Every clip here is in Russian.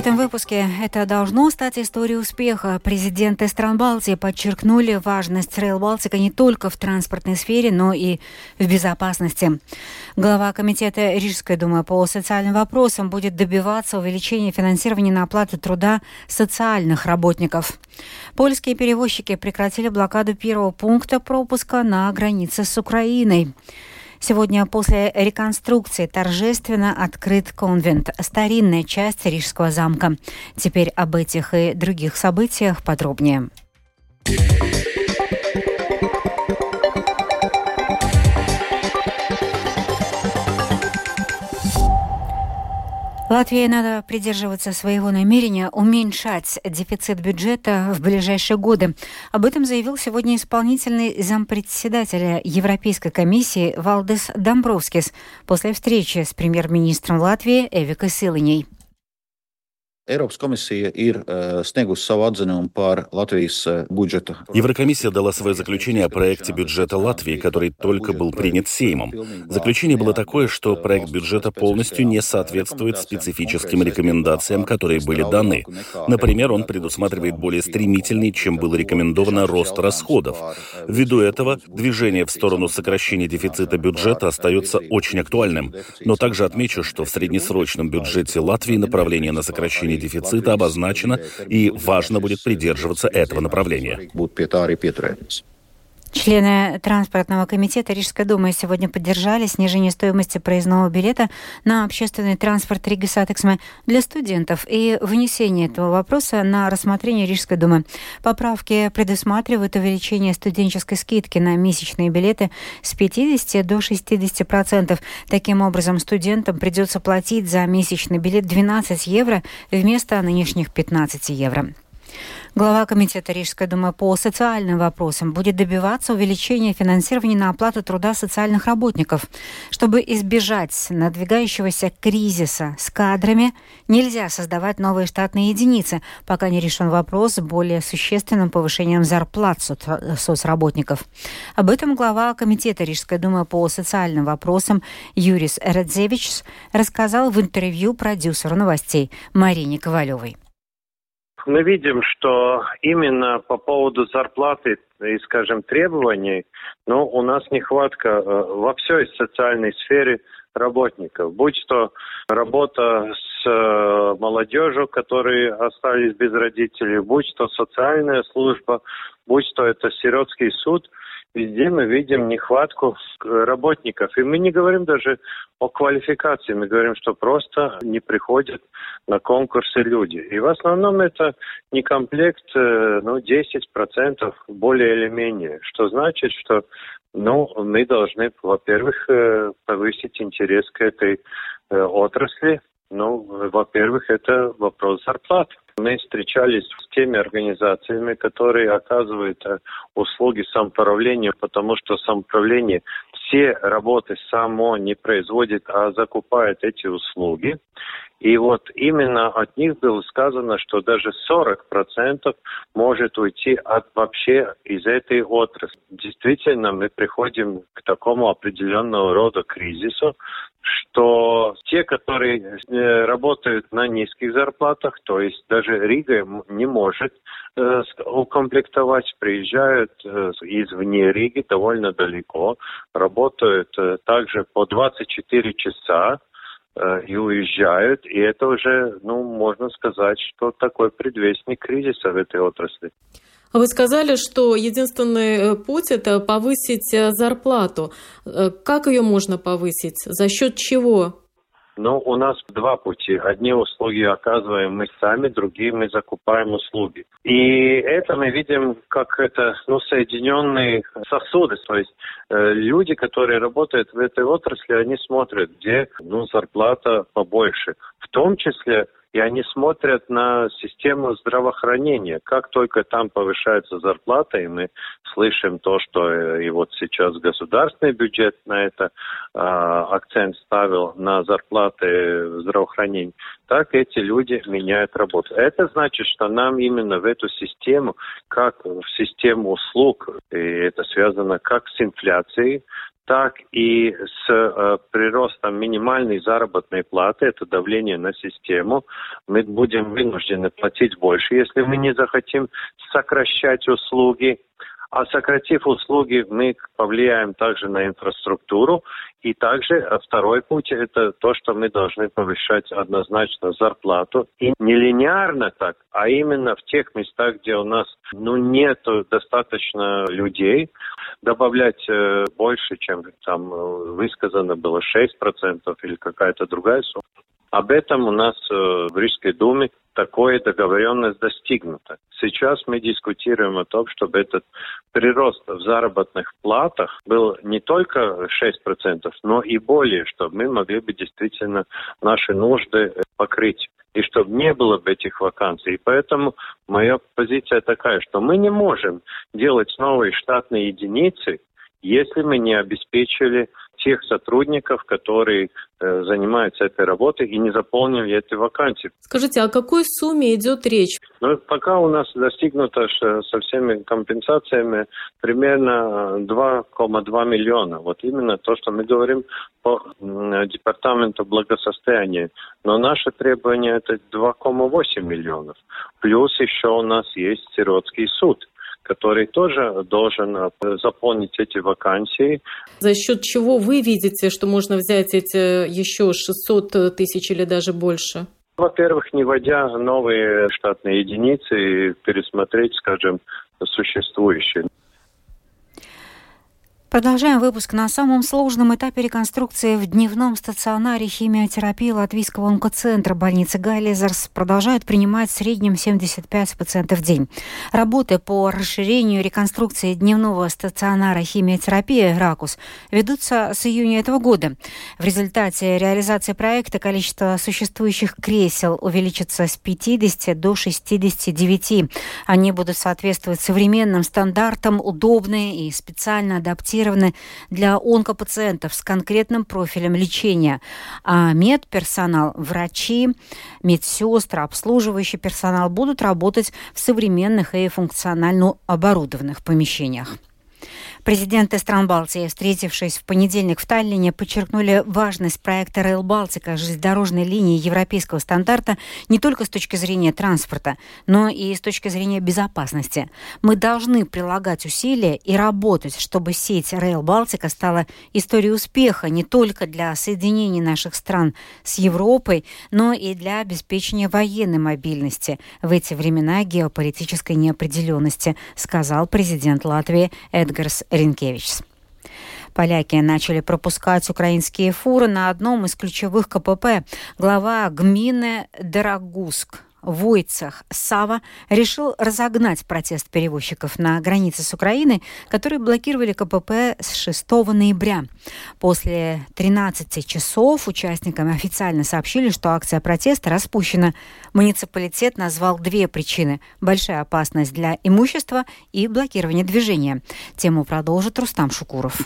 этом выпуске это должно стать историей успеха. Президенты стран Балтии подчеркнули важность Рейл Балтика не только в транспортной сфере, но и в безопасности. Глава комитета Рижской думы по социальным вопросам будет добиваться увеличения финансирования на оплату труда социальных работников. Польские перевозчики прекратили блокаду первого пункта пропуска на границе с Украиной. Сегодня после реконструкции торжественно открыт конвент, старинная часть Рижского замка. Теперь об этих и других событиях подробнее. Латвии надо придерживаться своего намерения уменьшать дефицит бюджета в ближайшие годы. Об этом заявил сегодня исполнительный зампредседателя Европейской комиссии Валдес Домбровскис после встречи с премьер-министром Латвии Эвикой Силыней. Еврокомиссия дала свое заключение о проекте бюджета Латвии, который только был принят Сеймом. Заключение было такое, что проект бюджета полностью не соответствует специфическим рекомендациям, которые были даны. Например, он предусматривает более стремительный, чем было рекомендовано, рост расходов. Ввиду этого, движение в сторону сокращения дефицита бюджета остается очень актуальным. Но также отмечу, что в среднесрочном бюджете Латвии направление на сокращение дефицита обозначено, и важно будет придерживаться этого направления. Члены транспортного комитета Рижской думы сегодня поддержали снижение стоимости проездного билета на общественный транспорт Ригас Сатиксме для студентов и вынесение этого вопроса на рассмотрение Рижской думы. Поправки предусматривают увеличение студенческой скидки на месячные билеты с 50 до 60 процентов. Таким образом, студентам придется платить за месячный билет 12 евро вместо нынешних 15 евро. Глава Комитета Рижской думы по социальным вопросам будет добиваться увеличения финансирования на оплату труда социальных работников. Чтобы избежать надвигающегося кризиса с кадрами, нельзя создавать новые штатные единицы, пока не решен вопрос с более существенным повышением зарплат соцработников. Об этом глава Комитета Рижской думы по социальным вопросам Юрис Радзевич рассказал в интервью продюсеру новостей Марине Ковалевой. Мы видим, что именно по поводу зарплаты и, скажем, требований, но у нас нехватка э, во всей социальной сфере работников, будь то работа с э, молодежью, которые остались без родителей, будь то социальная служба, будь то это сиротский суд – везде мы видим нехватку работников. И мы не говорим даже о квалификации, мы говорим, что просто не приходят на конкурсы люди. И в основном это не комплект, э, ну, 10% более или менее, что значит, что ну, мы должны, во-первых, э, повысить интерес к этой э, отрасли, ну, во-первых, это вопрос зарплат. Мы встречались с теми организациями, которые оказывают э, услуги самоуправления, потому что самоуправление все работы само не производит, а закупает эти услуги. И вот именно от них было сказано, что даже 40% может уйти от вообще из этой отрасли. Действительно, мы приходим к такому определенного рода кризису, что те, которые э, работают на низких зарплатах, то есть даже Рига не может э, укомплектовать, приезжают э, извне Риги довольно далеко, работают э, также по 24 часа, э, и уезжают, и это уже, ну, можно сказать, что такой предвестник кризиса в этой отрасли. Вы сказали, что единственный путь – это повысить зарплату. Как ее можно повысить? За счет чего? Ну, у нас два пути. Одни услуги оказываем мы сами, другие мы закупаем услуги. И это мы видим как это, ну, соединенные сосуды. То есть э, люди, которые работают в этой отрасли, они смотрят, где, ну, зарплата побольше. В том числе и они смотрят на систему здравоохранения. Как только там повышается зарплата, и мы слышим то, что э, и вот сейчас государственный бюджет на это а, акцент ставил на зарплаты в здравоохранении, так эти люди меняют работу. Это значит, что нам именно в эту систему, как в систему услуг, и это связано как с инфляцией, так и с э, приростом минимальной заработной платы, это давление на систему, мы будем вынуждены платить больше, если мы не захотим сокращать услуги. А сократив услуги, мы повлияем также на инфраструктуру. И также э, второй путь – это то, что мы должны повышать однозначно зарплату. И не линейно так, а именно в тех местах, где у нас ну, нет достаточно людей, добавлять э, больше, чем там э, высказано было 6% или какая-то другая сумма. Об этом у нас э, в Рижской думе такое договоренность достигнута. Сейчас мы дискутируем о том, чтобы этот прирост в заработных платах был не только 6%, но и более, чтобы мы могли бы действительно наши нужды покрыть и чтобы не было бы этих вакансий. И поэтому моя позиция такая, что мы не можем делать новые штатные единицы, если мы не обеспечили тех сотрудников, которые э, занимаются этой работой и не заполнили эти вакансии. Скажите, о какой сумме идет речь? Ну, пока у нас достигнуто со всеми компенсациями примерно 2,2 миллиона. Вот именно то, что мы говорим по департаменту благосостояния. Но наше требование это 2,8 миллионов. Плюс еще у нас есть сиротский суд который тоже должен э, заполнить эти вакансии. За счет чего вы видите, что можно взять эти еще 600 тысяч или даже больше? Во-первых, не вводя новые штатные единицы пересмотреть, скажем, существующие. Продолжаем выпуск на самом сложном этапе реконструкции в дневном стационаре химиотерапии Латвийского онкоцентра больницы Гайлезерс продолжают принимать в среднем 75 пациентов в день. Работы по расширению реконструкции дневного стационара химиотерапии «Ракус» ведутся с июня этого года. В результате реализации проекта количество существующих кресел увеличится с 50 до 69. Они будут соответствовать современным стандартам, удобные и специально адаптированные адаптированы для онкопациентов с конкретным профилем лечения. А медперсонал, врачи, медсестры, обслуживающий персонал будут работать в современных и функционально оборудованных помещениях. Президенты стран Балтии, встретившись в понедельник в Таллине, подчеркнули важность проекта Rail Балтика железнодорожной линии европейского стандарта не только с точки зрения транспорта, но и с точки зрения безопасности. Мы должны прилагать усилия и работать, чтобы сеть Rail Балтика стала историей успеха не только для соединения наших стран с Европой, но и для обеспечения военной мобильности в эти времена геополитической неопределенности, сказал президент Латвии Эдгарс Ренкевичс. Поляки начали пропускать украинские фуры на одном из ключевых КПП. Глава Гмины Дорогуск Войцах Сава решил разогнать протест перевозчиков на границе с Украиной, которые блокировали КПП с 6 ноября. После 13 часов участникам официально сообщили, что акция протеста распущена. Муниципалитет назвал две причины – большая опасность для имущества и блокирование движения. Тему продолжит Рустам Шукуров.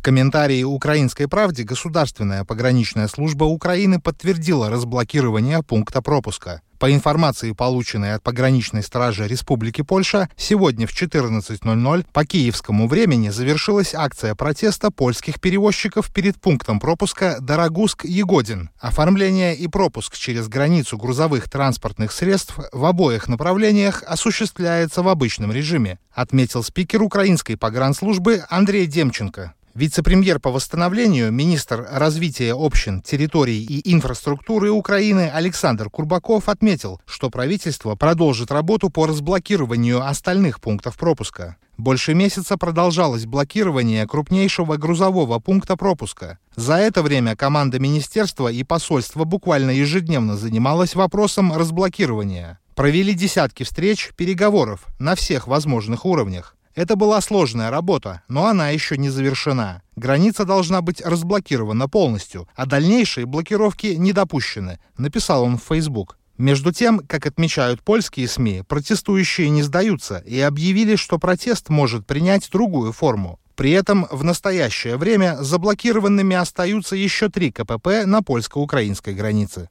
В комментарии «Украинской правде» Государственная пограничная служба Украины подтвердила разблокирование пункта пропуска. По информации, полученной от пограничной стражи Республики Польша, сегодня в 14.00 по киевскому времени завершилась акция протеста польских перевозчиков перед пунктом пропуска Дорогуск-Егодин. Оформление и пропуск через границу грузовых транспортных средств в обоих направлениях осуществляется в обычном режиме, отметил спикер украинской погранслужбы Андрей Демченко. Вице-премьер по восстановлению, министр развития общин, территорий и инфраструктуры Украины Александр Курбаков отметил, что правительство продолжит работу по разблокированию остальных пунктов пропуска. Больше месяца продолжалось блокирование крупнейшего грузового пункта пропуска. За это время команда министерства и посольства буквально ежедневно занималась вопросом разблокирования. Провели десятки встреч, переговоров на всех возможных уровнях. Это была сложная работа, но она еще не завершена. Граница должна быть разблокирована полностью, а дальнейшие блокировки не допущены, написал он в Facebook. Между тем, как отмечают польские СМИ, протестующие не сдаются и объявили, что протест может принять другую форму. При этом в настоящее время заблокированными остаются еще три КПП на польско-украинской границе.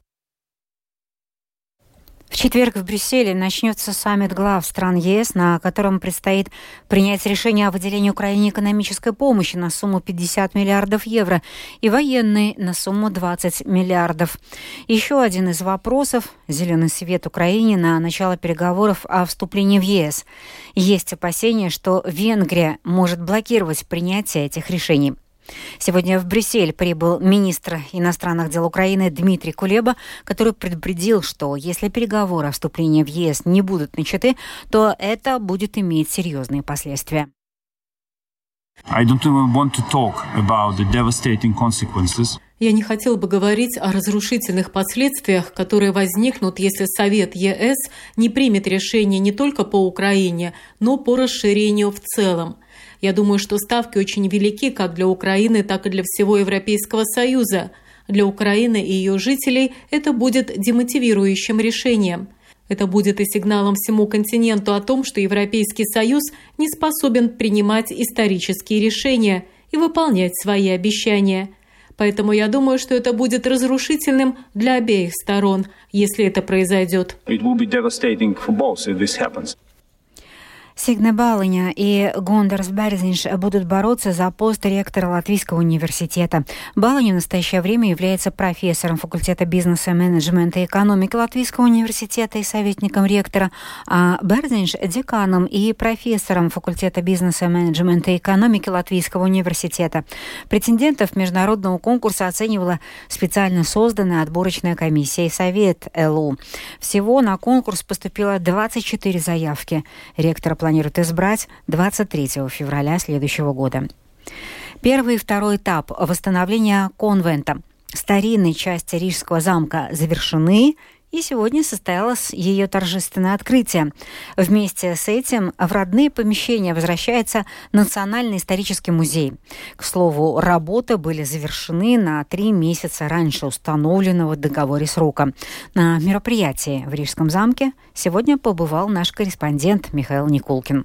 В четверг в Брюсселе начнется саммит глав стран ЕС, на котором предстоит принять решение о выделении Украине экономической помощи на сумму 50 миллиардов евро и военной на сумму 20 миллиардов. Еще один из вопросов – зеленый свет Украине на начало переговоров о вступлении в ЕС. Есть опасения, что Венгрия может блокировать принятие этих решений. Сегодня в Брюссель прибыл министр иностранных дел Украины Дмитрий Кулеба, который предупредил, что если переговоры о вступлении в ЕС не будут начаты, то это будет иметь серьезные последствия. I don't even want to talk about the devastating consequences. Я не хотел бы говорить о разрушительных последствиях, которые возникнут, если Совет ЕС не примет решение не только по Украине, но по расширению в целом. Я думаю, что ставки очень велики как для Украины, так и для всего Европейского Союза. Для Украины и ее жителей это будет демотивирующим решением. Это будет и сигналом всему континенту о том, что Европейский Союз не способен принимать исторические решения и выполнять свои обещания. Поэтому я думаю, что это будет разрушительным для обеих сторон, если это произойдет. Сигне Балыня и Гондарс Берзинш будут бороться за пост ректора Латвийского университета. Балыня в настоящее время является профессором факультета бизнеса, менеджмента и экономики Латвийского университета и советником ректора, а Берзинш – деканом и профессором факультета бизнеса, менеджмента и экономики Латвийского университета. Претендентов международного конкурса оценивала специально созданная отборочная комиссия и совет ЛУ. Всего на конкурс поступило 24 заявки. Ректора планируют избрать 23 февраля следующего года. Первый и второй этап восстановления конвента старинной части Рижского замка завершены, и сегодня состоялось ее торжественное открытие. Вместе с этим в родные помещения возвращается Национальный исторический музей. К слову, работы были завершены на три месяца раньше установленного в договоре срока. На мероприятии в Рижском замке сегодня побывал наш корреспондент Михаил Никулкин.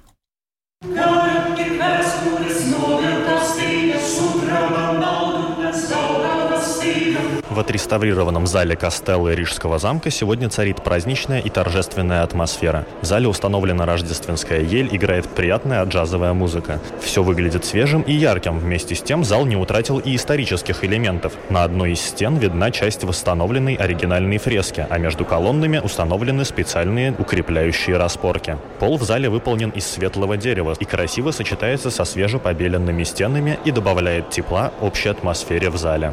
В отреставрированном зале Костеллы Рижского замка сегодня царит праздничная и торжественная атмосфера. В зале установлена рождественская ель, играет приятная джазовая музыка. Все выглядит свежим и ярким. Вместе с тем зал не утратил и исторических элементов. На одной из стен видна часть восстановленной оригинальной фрески, а между колоннами установлены специальные укрепляющие распорки. Пол в зале выполнен из светлого дерева и красиво сочетается со свежепобеленными стенами и добавляет тепла общей атмосфере в зале.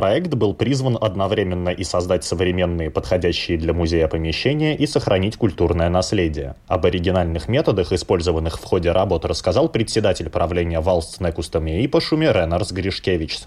Проект был призван одновременно и создать современные, подходящие для музея помещения, и сохранить культурное наследие. Об оригинальных методах, использованных в ходе работ, рассказал председатель правления Valsts Nekustami īpašumi Ренарс Гришкевич.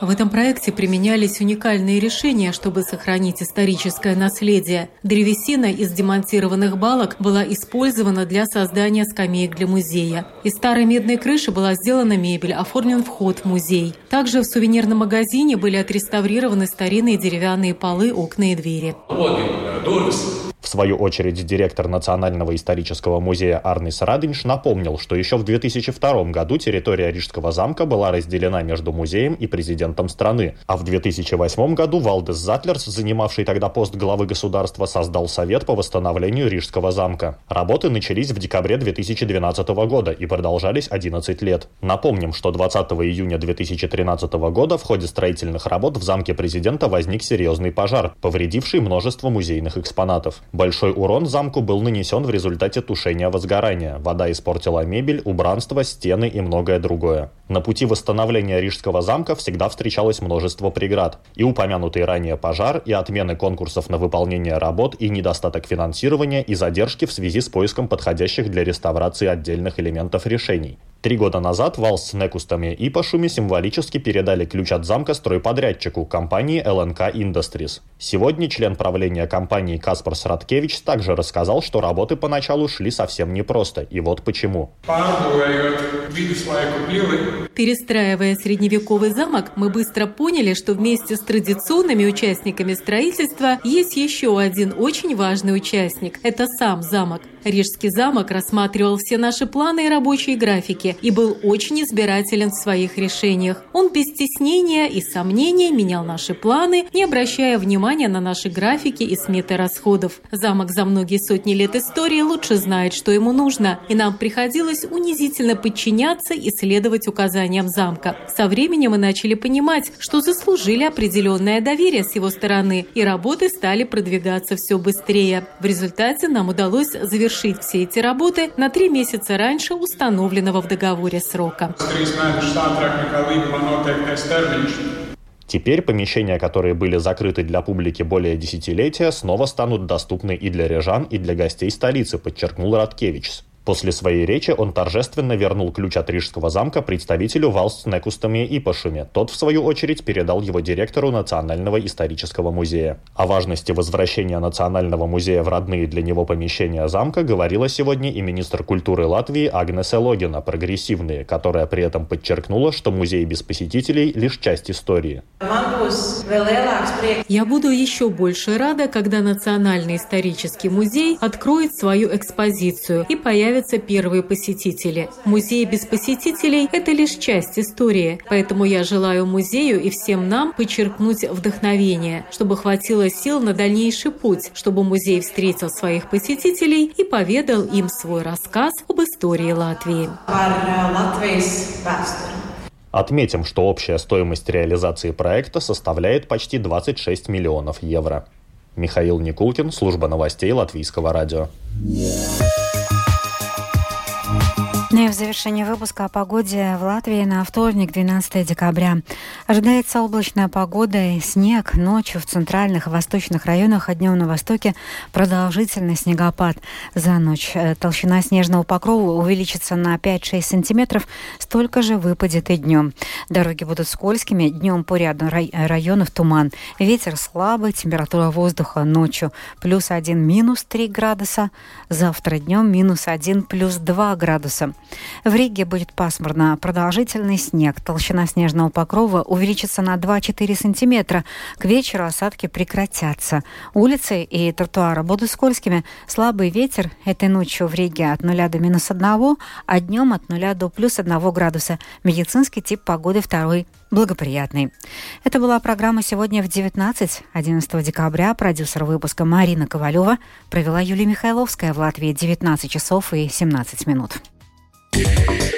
В этом проекте применялись уникальные решения, чтобы сохранить историческое наследие. Древесина из демонтированных балок была использована для создания скамеек для музея. Из старой медной крыши была сделана мебель, оформлен вход в музей. Также в сувенирном магазине были отреставрированы старинные деревянные полы, окна и двери. В свою очередь, директор Национального исторического музея Арнис Радинш напомнил, что еще в 2002 году территория Рижского замка была разделена между музеем и президентом страны, а в 2008 году Валдес Затлерс, занимавший тогда пост главы государства, создал Совет по восстановлению Рижского замка. Работы начались в декабре 2012 года и продолжались 11 лет. Напомним, что 20 июня 2013 года в ходе строительных работ в замке президента возник серьезный пожар, повредивший множество музейных экспонатов. Большой урон замку был нанесен в результате тушения возгорания. Вода испортила мебель, убранство, стены и многое другое. На пути восстановления Рижского замка всегда встречалось множество преград. И упомянутый ранее пожар, и отмены конкурсов на выполнение работ, и недостаток финансирования, и задержки в связи с поиском подходящих для реставрации отдельных элементов решений. Три года назад Вал с Некустами и Пашуми символически передали ключ от замка стройподрядчику компании ЛНК Industries. Сегодня член правления компании Каспар Сраткевич также рассказал, что работы поначалу шли совсем непросто, и вот почему. Перестраивая средневековый замок, мы быстро поняли, что вместе с традиционными участниками строительства есть еще один очень важный участник – это сам замок. Рижский замок рассматривал все наши планы и рабочие графики и был очень избирателен в своих решениях. Он без стеснения и сомнения менял наши планы, не обращая внимания на наши графики и сметы расходов. Замок за многие сотни лет истории лучше знает, что ему нужно, и нам приходилось унизительно подчиняться и следовать указаниям замка. Со временем мы начали понимать, что заслужили определенное доверие с его стороны, и работы стали продвигаться все быстрее. В результате нам удалось завершить все эти работы на три месяца раньше установленного в договоре срока. Теперь помещения, которые были закрыты для публики более десятилетия, снова станут доступны и для рижан, и для гостей столицы, подчеркнул Радкевичс. После своей речи он торжественно вернул ключ от Рижского замка представителю Валст Некустами Ипашуме. Тот, в свою очередь, передал его директору Национального исторического музея. О важности возвращения Национального музея в родные для него помещения замка говорила сегодня и министр культуры Латвии Агнеса Логина, прогрессивные, которая при этом подчеркнула, что музей без посетителей – лишь часть истории. Я буду еще больше рада, когда Национальный исторический музей откроет свою экспозицию и появится появятся первые посетители. Музей без посетителей – это лишь часть истории, поэтому я желаю музею и всем нам подчеркнуть вдохновение, чтобы хватило сил на дальнейший путь, чтобы музей встретил своих посетителей и поведал им свой рассказ об истории Латвии. Отметим, что общая стоимость реализации проекта составляет почти 26 миллионов евро. Михаил Никулкин, служба новостей Латвийского радио. Ну и в завершении выпуска о погоде в Латвии на вторник, 12 декабря. Ожидается облачная погода и снег. Ночью в центральных и восточных районах, а днем на востоке продолжительный снегопад. За ночь э, толщина снежного покрова увеличится на 5-6 сантиметров. Столько же выпадет и днем. Дороги будут скользкими. Днем по ряду районов туман. Ветер слабый, температура воздуха ночью плюс 1, минус 3 градуса. Завтра днем минус 1, плюс 2 градуса. В Риге будет пасмурно, продолжительный снег. Толщина снежного покрова увеличится на 2-4 сантиметра. К вечеру осадки прекратятся. Улицы и тротуары будут скользкими. Слабый ветер этой ночью в Риге от 0 до минус 1, а днем от 0 до плюс 1 градуса. Медицинский тип погоды второй благоприятный. Это была программа «Сегодня в 19». 11 декабря продюсер выпуска Марина Ковалева провела Юлия Михайловская в Латвии 19 часов и 17 минут. yeah.